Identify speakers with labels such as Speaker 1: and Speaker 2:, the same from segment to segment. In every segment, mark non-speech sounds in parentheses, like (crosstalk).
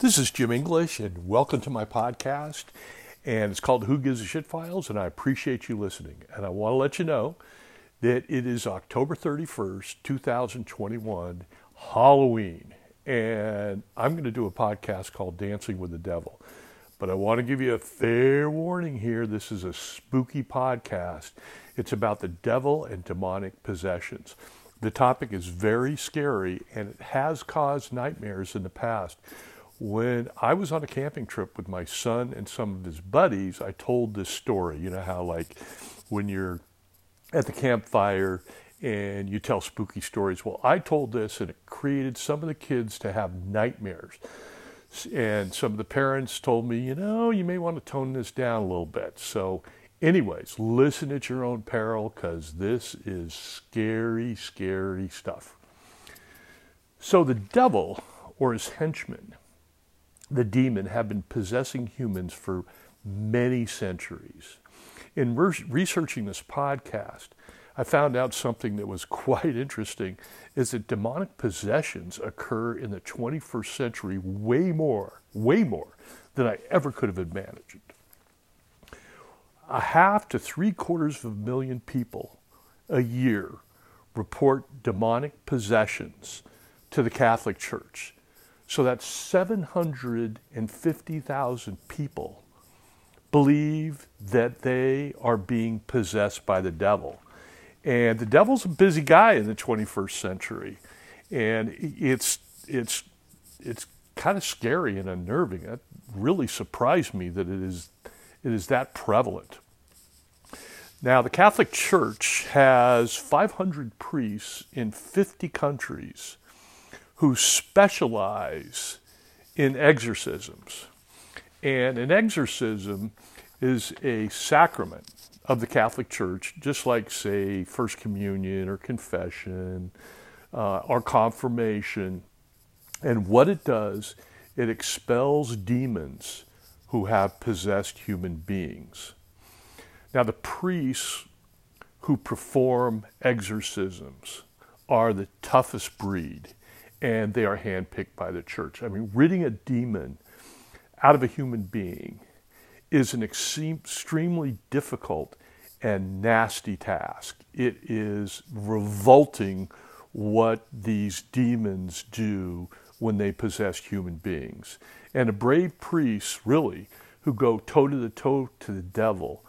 Speaker 1: This is Jim English, and welcome to my podcast. And it's called Who Gives a Shit Files, and I appreciate you listening. And I want to let you know that it is October 31st, 2021, Halloween. And I'm going to do a podcast called Dancing with the Devil. But I want to give you a fair warning here. This is a spooky podcast. It's about the devil and demonic possessions. The topic is very scary and it has caused nightmares in the past. When I was on a camping trip with my son and some of his buddies, I told this story. You know how, like, when you're at the campfire and you tell spooky stories. Well, I told this and it created some of the kids to have nightmares. And some of the parents told me, you know, you may want to tone this down a little bit. So, anyways, listen at your own peril because this is scary, scary stuff. So, the devil or his henchmen the demon have been possessing humans for many centuries. In re- researching this podcast, I found out something that was (laughs) quite interesting is that demonic possessions occur in the 21st century way more, way more than I ever could have imagined. A half to three quarters of a million people a year report demonic possessions to the Catholic Church. So that's 750,000 people believe that they are being possessed by the devil. And the devil's a busy guy in the 21st century. And it's, it's, it's kind of scary and unnerving. That really surprised me that it is, it is that prevalent. Now, the Catholic Church has 500 priests in 50 countries who specialize in exorcisms. And an exorcism is a sacrament of the Catholic Church, just like, say, First Communion or confession uh, or confirmation. And what it does, it expels demons who have possessed human beings. Now, the priests who perform exorcisms are the toughest breed and they are handpicked by the church. I mean, ridding a demon out of a human being is an extremely difficult and nasty task. It is revolting what these demons do when they possess human beings. And a brave priest, really, who go toe to the toe to the devil,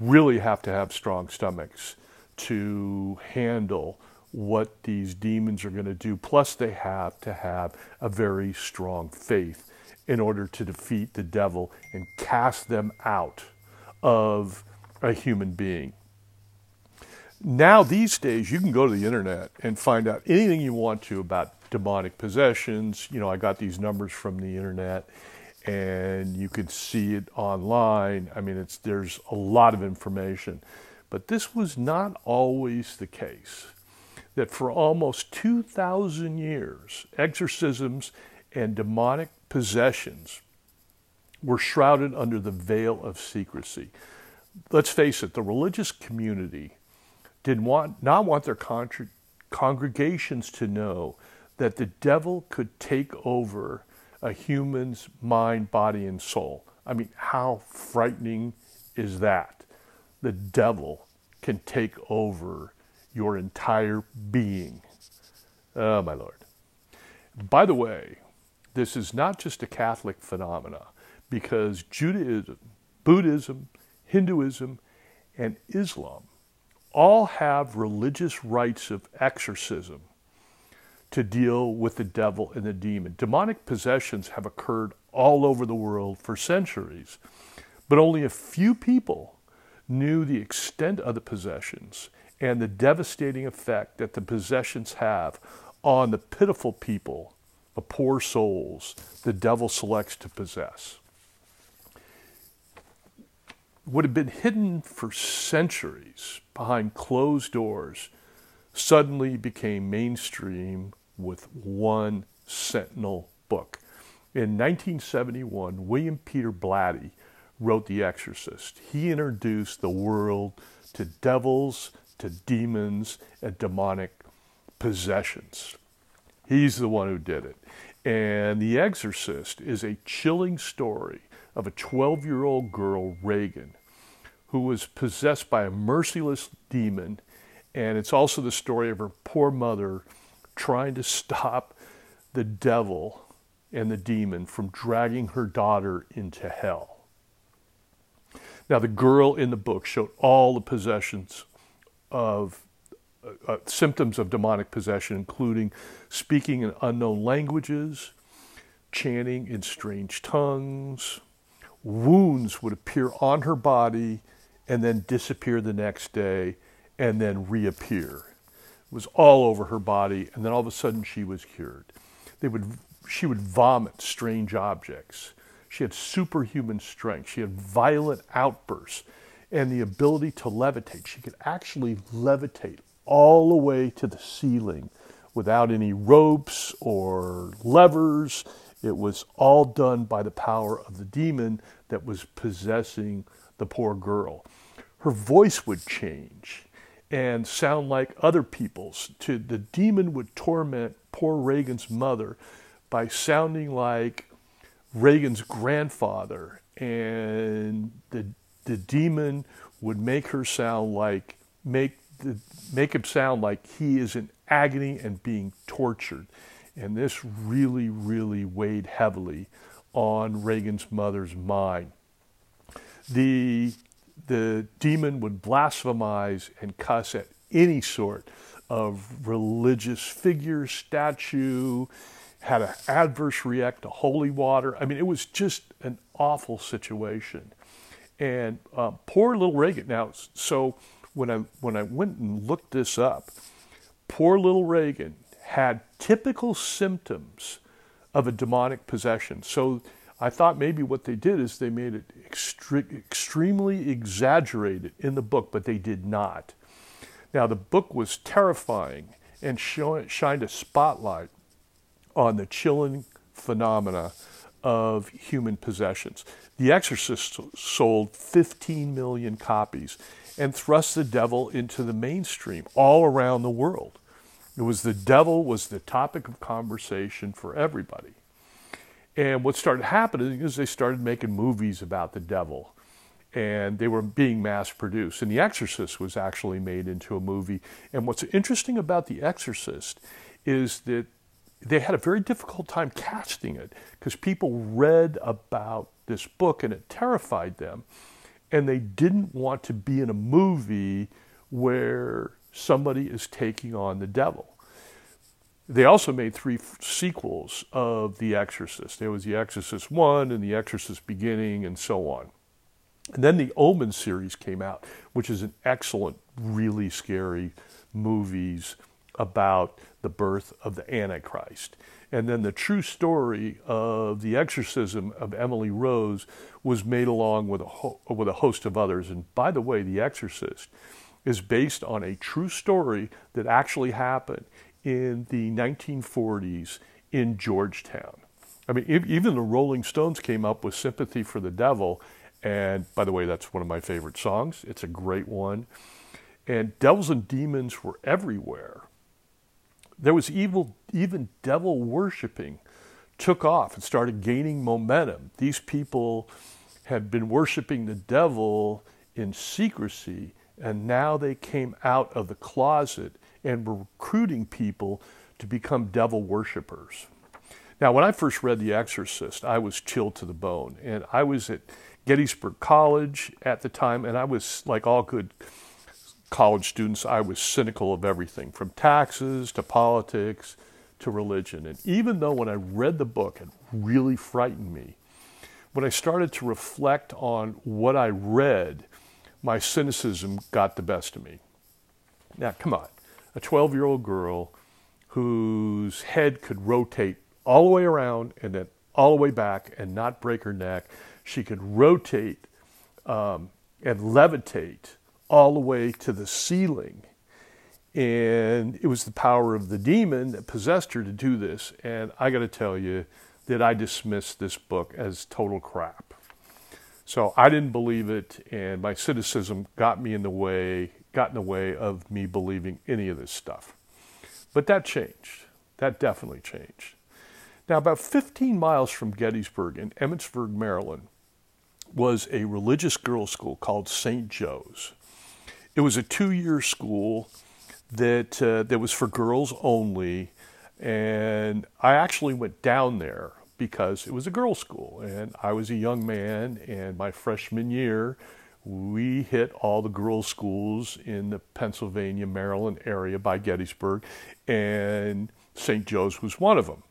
Speaker 1: really have to have strong stomachs to handle what these demons are going to do. Plus, they have to have a very strong faith in order to defeat the devil and cast them out of a human being. Now, these days, you can go to the internet and find out anything you want to about demonic possessions. You know, I got these numbers from the internet and you can see it online. I mean, it's, there's a lot of information. But this was not always the case that for almost 2,000 years, exorcisms and demonic possessions were shrouded under the veil of secrecy. Let's face it, the religious community did want, not want their con- congregations to know that the devil could take over a human's mind, body, and soul. I mean, how frightening is that? The devil can take over your entire being. Oh, my Lord. By the way, this is not just a Catholic phenomena because Judaism, Buddhism, Hinduism, and Islam all have religious rites of exorcism to deal with the devil and the demon. Demonic possessions have occurred all over the world for centuries, but only a few people knew the extent of the possessions and the devastating effect that the possessions have on the pitiful people, the poor souls the devil selects to possess. What had been hidden for centuries behind closed doors suddenly became mainstream with one sentinel book. In 1971, William Peter Blatty wrote The Exorcist. He introduced the world to devils, to demons and demonic possessions. He's the one who did it. And The Exorcist is a chilling story of a 12 year old girl, Regan, who was possessed by a merciless demon. And it's also the story of her poor mother trying to stop the devil and the demon from dragging her daughter into hell. Now, the girl in the book showed all the possessions of uh, uh, symptoms of demonic possession, including speaking in unknown languages, chanting in strange tongues. Wounds would appear on her body and then disappear the next day and then reappear. It was all over her body, and then all of a sudden she was cured. They would, she would vomit strange objects. She had superhuman strength. She had violent outbursts and the ability to levitate. She could actually levitate all the way to the ceiling without any ropes or levers. It was all done by the power of the demon that was possessing the poor girl. Her voice would change and sound like other people's. To the demon would torment poor Regan's mother by sounding like Regan's grandfather, and the the demon would make her sound like make the, make him sound like he is in agony and being tortured, and this really really weighed heavily on Regan's mother's mind. The the demon would blasphemize and cuss at any sort of religious figure, statue, had an adverse react to holy water. I mean, it was just an awful situation. And uh, poor little Regan. Now, so when I when I went and looked this up, poor little Regan had typical symptoms of a demonic possession. So I thought maybe what they did is they made it extre- extremely exaggerated in the book, but they did not. Now, the book was terrifying and show, shined a spotlight on the chilling phenomena of human possessions. The Exorcist sold 15 million copies and thrust the devil into the mainstream all around the world. It was the devil was the topic of conversation for everybody. And what started happening is they started making movies about the devil and they were being mass produced. And The Exorcist was actually made into a movie. And what's interesting about The Exorcist is that they had a very difficult time casting it because people read about this book and it terrified them. And they didn't want to be in a movie where somebody is taking on the devil. They also made three sequels of The Exorcist. There was The Exorcist 1 and The Exorcist Beginning and so on. And then the Omen series came out, which is an excellent, really scary movies about the birth of the Antichrist. And then the true story of the exorcism of Emily Rose was made along with a, ho- with a host of others. And by the way, The Exorcist is based on a true story that actually happened in the 1940s in Georgetown. I mean, even the Rolling Stones came up with Sympathy for the Devil. And by the way, that's one of my favorite songs. It's a great one. And devils and demons were everywhere. There was evil, even devil worshiping took off and started gaining momentum. These people had been worshiping the devil in secrecy, and now they came out of the closet and were recruiting people to become devil worshippers. Now, when I first read The Exorcist, I was chilled to the bone. And I was at Gettysburg College at the time, and I was, like all good college students, I was cynical of everything from taxes to politics to religion. And even though when I read the book, it really frightened me, when I started to reflect on what I read, my cynicism got the best of me. Now, come on, a 12 year old girl whose head could rotate all the way around and then all the way back and not break her neck. She could rotate um, and levitate all the way to the ceiling. And it was the power of the demon that possessed her to do this. And I got to tell you that I dismissed this book as total crap. So I didn't believe it, and my cynicism got me in the way, got in the way of me believing any of this stuff. But that changed. That definitely changed. Now, about 15 miles from Gettysburg in Emmitsburg, Maryland, was a religious girls' school called St. Joe's. It was a two year school that, uh, that was for girls only. And I actually went down there because it was a girls' school. And I was a young man, and my freshman year, we hit all the girls' schools in the Pennsylvania, Maryland area by Gettysburg, and St. Joe's was one of them.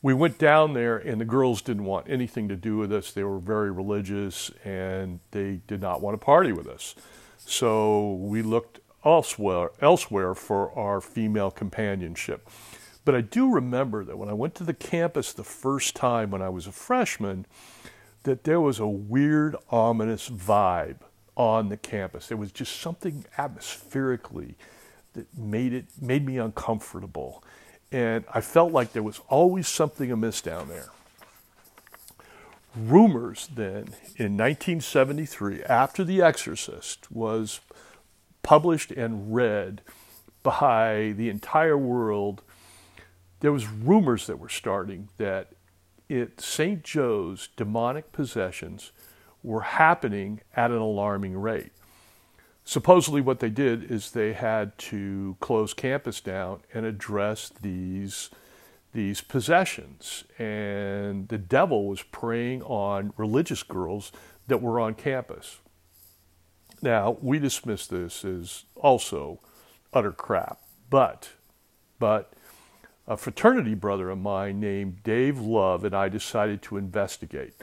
Speaker 1: We went down there, and the girls didn't want anything to do with us. They were very religious, and they did not want to party with us. So we looked elsewhere, elsewhere for our female companionship. But I do remember that when I went to the campus the first time when I was a freshman, that there was a weird, ominous vibe on the campus. There was just something atmospherically that made it made me uncomfortable. And I felt like there was always something amiss down there. Rumors then in 1973, after The Exorcist was published and read by the entire world, there was rumors that were starting that at St. Joe's demonic possessions were happening at an alarming rate. Supposedly, what they did is they had to close campus down and address these these possessions, and the devil was preying on religious girls that were on campus. Now, we dismiss this as also utter crap, but but a fraternity brother of mine named Dave Love and I decided to investigate.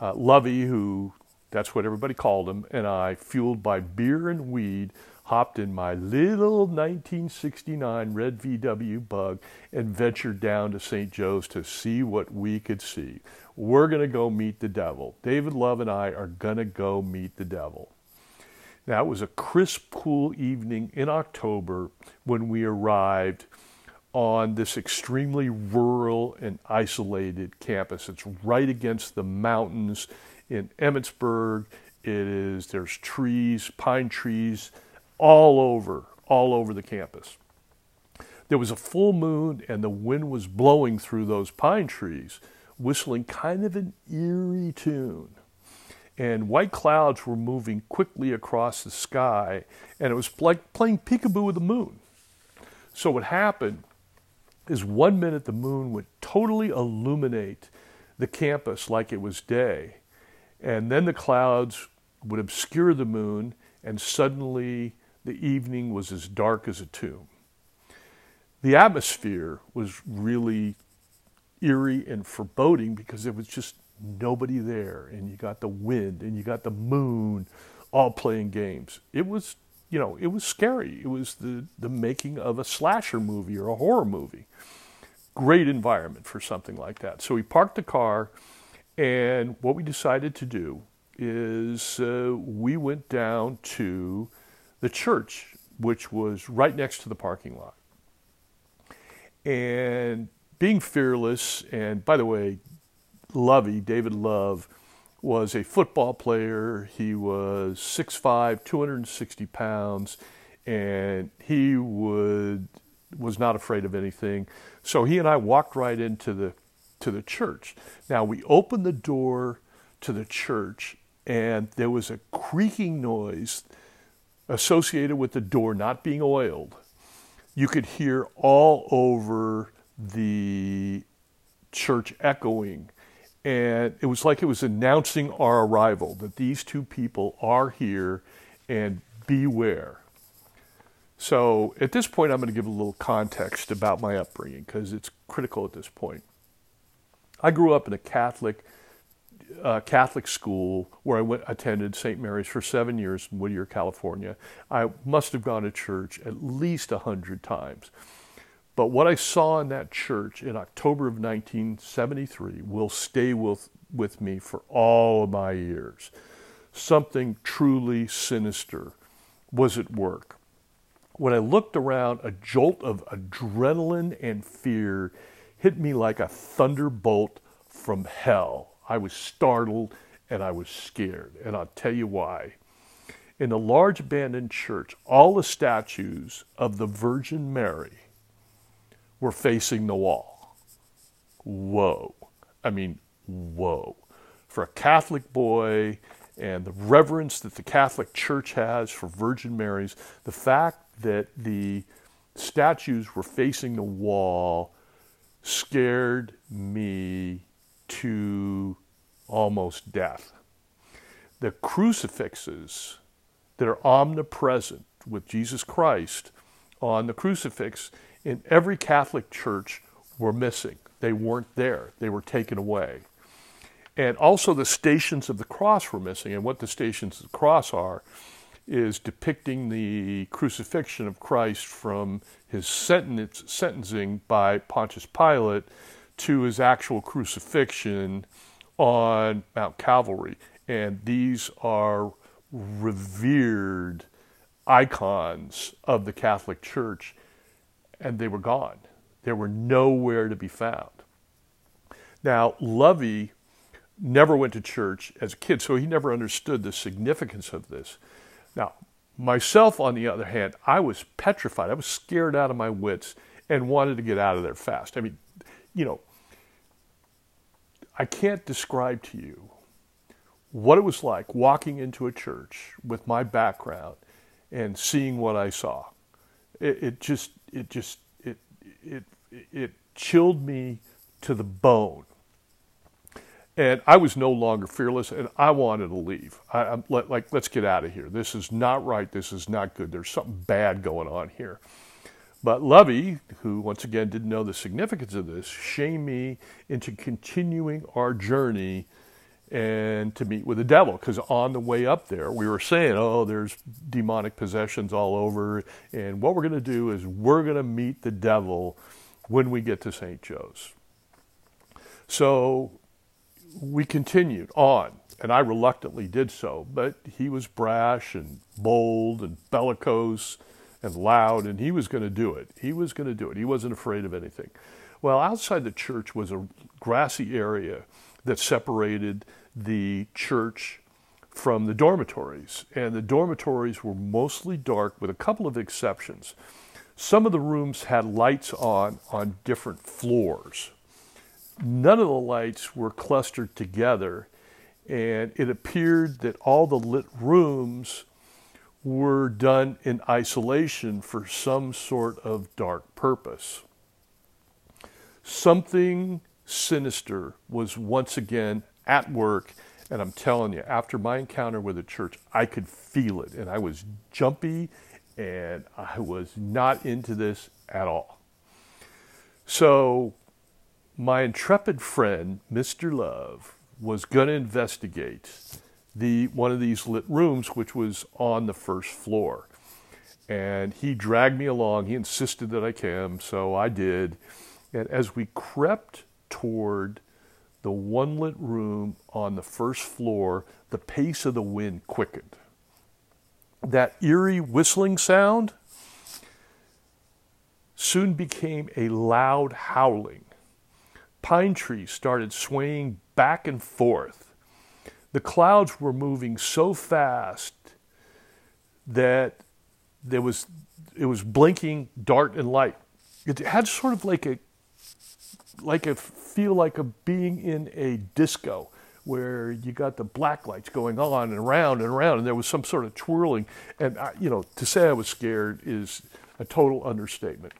Speaker 1: Uh, Lovey, who that's what everybody called him, and I, fueled by beer and weed, hopped in my little 1969 red VW bug and ventured down to St. Joe's to see what we could see. We're going to go meet the devil. David Love and I are going to go meet the devil. Now, it was a crisp, cool evening in October when we arrived on this extremely rural and isolated campus. It's right against the mountains in Emmitsburg. It is there's trees, pine trees all over, all over the campus. There was a full moon and the wind was blowing through those pine trees, whistling kind of an eerie tune. And white clouds were moving quickly across the sky, and it was like playing peekaboo with the moon. So what happened is one minute the moon would totally illuminate the campus like it was day, and then the clouds would obscure the moon, and suddenly the evening was as dark as a tomb. The atmosphere was really eerie and foreboding because there was just nobody there, and you got the wind and you got the moon all playing games. It was you know, it was scary. It was the, the making of a slasher movie or a horror movie. Great environment for something like that. So we parked the car, and what we decided to do is uh, we went down to the church, which was right next to the parking lot. And being fearless, and by the way, Lovey, David Love, was a football player. He was 6'5, 260 pounds, and he would was not afraid of anything. So he and I walked right into the to the church. Now we opened the door to the church and there was a creaking noise associated with the door not being oiled. You could hear all over the church echoing and it was like it was announcing our arrival that these two people are here and beware. So at this point, I'm going to give a little context about my upbringing because it's critical at this point. I grew up in a Catholic uh, Catholic school where I went, attended St. Mary's for seven years in Whittier, California. I must have gone to church at least a hundred times. But what I saw in that church in October of 1973 will stay with, with me for all of my years. Something truly sinister was at work. When I looked around, a jolt of adrenaline and fear hit me like a thunderbolt from hell. I was startled and I was scared, and I'll tell you why. In a large abandoned church, all the statues of the Virgin Mary were facing the wall. whoa. I mean, whoa. For a Catholic boy and the reverence that the Catholic Church has for Virgin Mary's, the fact that the statues were facing the wall scared me to almost death. The crucifixes that are omnipresent with Jesus Christ on the crucifix in every Catholic church were missing. They weren't there, they were taken away. And also, the stations of the cross were missing. And what the stations of the cross are is depicting the crucifixion of Christ from his sentence, sentencing by Pontius Pilate to his actual crucifixion on Mount Calvary. And these are revered icons of the Catholic Church, and they were gone. They were nowhere to be found. Now, Lovey never went to church as a kid, so he never understood the significance of this. Now, myself, on the other hand, I was petrified. I was scared out of my wits and wanted to get out of there fast. I mean, you know, I can't describe to you what it was like walking into a church with my background and seeing what I saw. It, it just, it just, it, it, it chilled me to the bone. And I was no longer fearless, and I wanted to leave. I, am like, let's get out of here. This is not right. This is not good. There's something bad going on here. But Lovey, who once again didn't know the significance of this, shamed me into continuing our journey and to meet with the devil. Because on the way up there, we were saying, oh, there's demonic possessions all over. And what we're going to do is we're going to meet the devil when we get to St. Joe's. So we continued on, and I reluctantly did so, but he was brash and bold and bellicose and loud, and he was going to do it. He was going to do it. He wasn't afraid of anything. Well, outside the church was a grassy area that separated the church from the dormitories, and the dormitories were mostly dark with a couple of exceptions. Some of the rooms had lights on on different floors none of the lights were clustered together, and it appeared that all the lit rooms were done in isolation for some sort of dark purpose. Something sinister was once again at work, and I'm telling you, after my encounter with the church, I could feel it, and I was jumpy and I was not into this at all. So my intrepid friend, Mr. Love, was going to investigate the one of these lit rooms, which was on the first floor. And he dragged me along. He insisted that I came, so I did. And as we crept toward the one lit room on the first floor, the pace of the wind quickened. That eerie whistling sound soon became a loud howling pine trees started swaying back and forth. The clouds were moving so fast that there was it was blinking dark and light. It had sort of like a like a feel like a being in a disco where you got the black lights going on and around and around, and there was some sort of twirling. And I, you know, to say I was scared is a total understatement.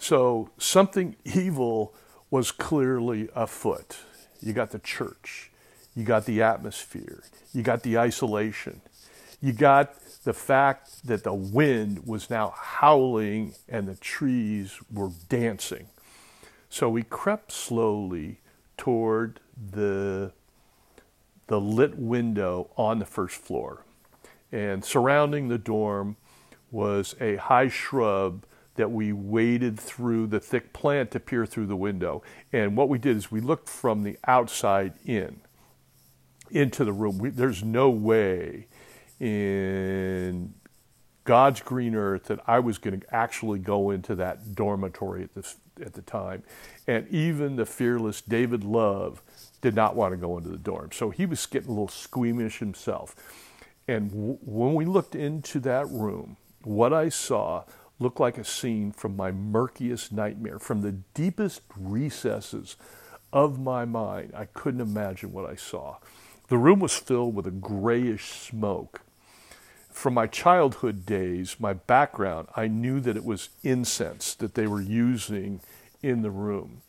Speaker 1: So something evil was clearly afoot. You got the church, you got the atmosphere, you got the isolation, you got the fact that the wind was now howling and the trees were dancing. So we crept slowly toward the, the lit window on the first floor. And surrounding the dorm was a high shrub that we waded through the thick plant to peer through the window. And what we did is we looked from the outside in, into the room. We, there's no way in God's green earth that I was going to actually go into that dormitory at, this, at the time. And even the fearless David Love did not want to go into the dorm. So he was getting a little squeamish himself. And w- when we looked into that room, what I saw looked like a scene from my murkiest nightmare, from the deepest recesses of my mind. I couldn't imagine what I saw. The room was filled with a grayish smoke. From my childhood days, my background, I knew that it was incense that they were using in the room.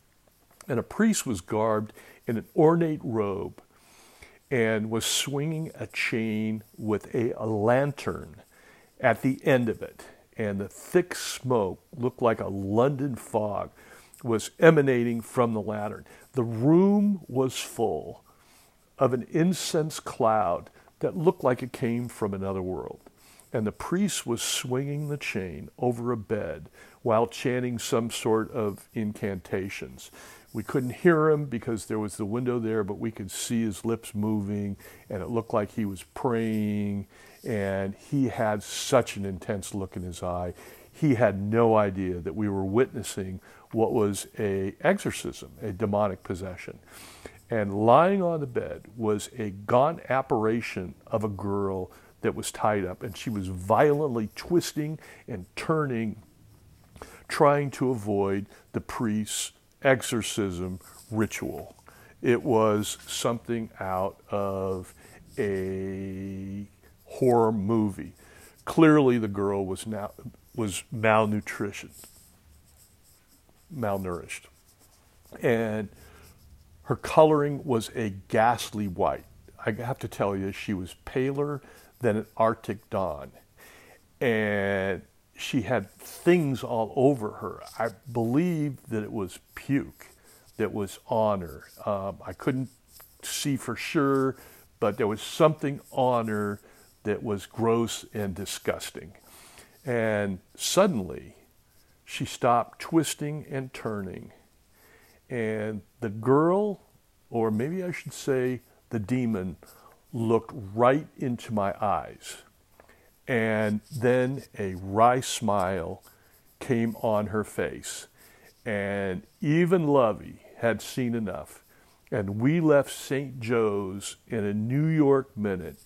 Speaker 1: And a priest was garbed in an ornate robe and was swinging a chain with a, a lantern at the end of it and the thick smoke looked like a London fog was emanating from the lantern. The room was full of an incense cloud that looked like it came from another world. And the priest was swinging the chain over a bed while chanting some sort of incantations. We couldn't hear him because there was the window there, but we could see his lips moving, and it looked like he was praying and he had such an intense look in his eye. He had no idea that we were witnessing what was a exorcism, a demonic possession. And lying on the bed was a gaunt apparition of a girl that was tied up, and she was violently twisting and turning, trying to avoid the priest's exorcism ritual. It was something out of a horror movie. Clearly, the girl was now was malnutrition, malnourished, and her coloring was a ghastly white. I have to tell you, she was paler than an Arctic dawn, and she had things all over her. I believe that it was puke that was on her. Um, I couldn't see for sure, but there was something on her that was gross and disgusting. And suddenly, she stopped twisting and turning. And the girl, or maybe I should say the demon, looked right into my eyes. And then a wry smile came on her face. And even Lovey had seen enough. And we left St. Joe's in a New York minute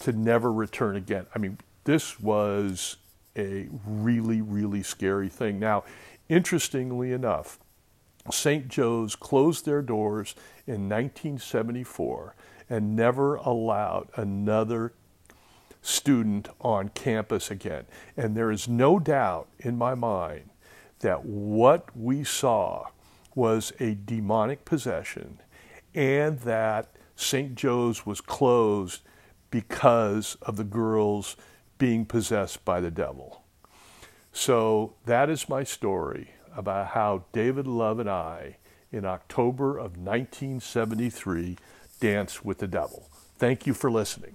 Speaker 1: to never return again. I mean, this was a really, really scary thing. Now, interestingly enough, St. Joe's closed their doors in 1974 and never allowed another student on campus again. And there is no doubt in my mind that what we saw was a demonic possession and that St. Joe's was closed because of the girls being possessed by the devil. So that is my story about how David Love and I, in October of 1973, danced with the devil. Thank you for listening.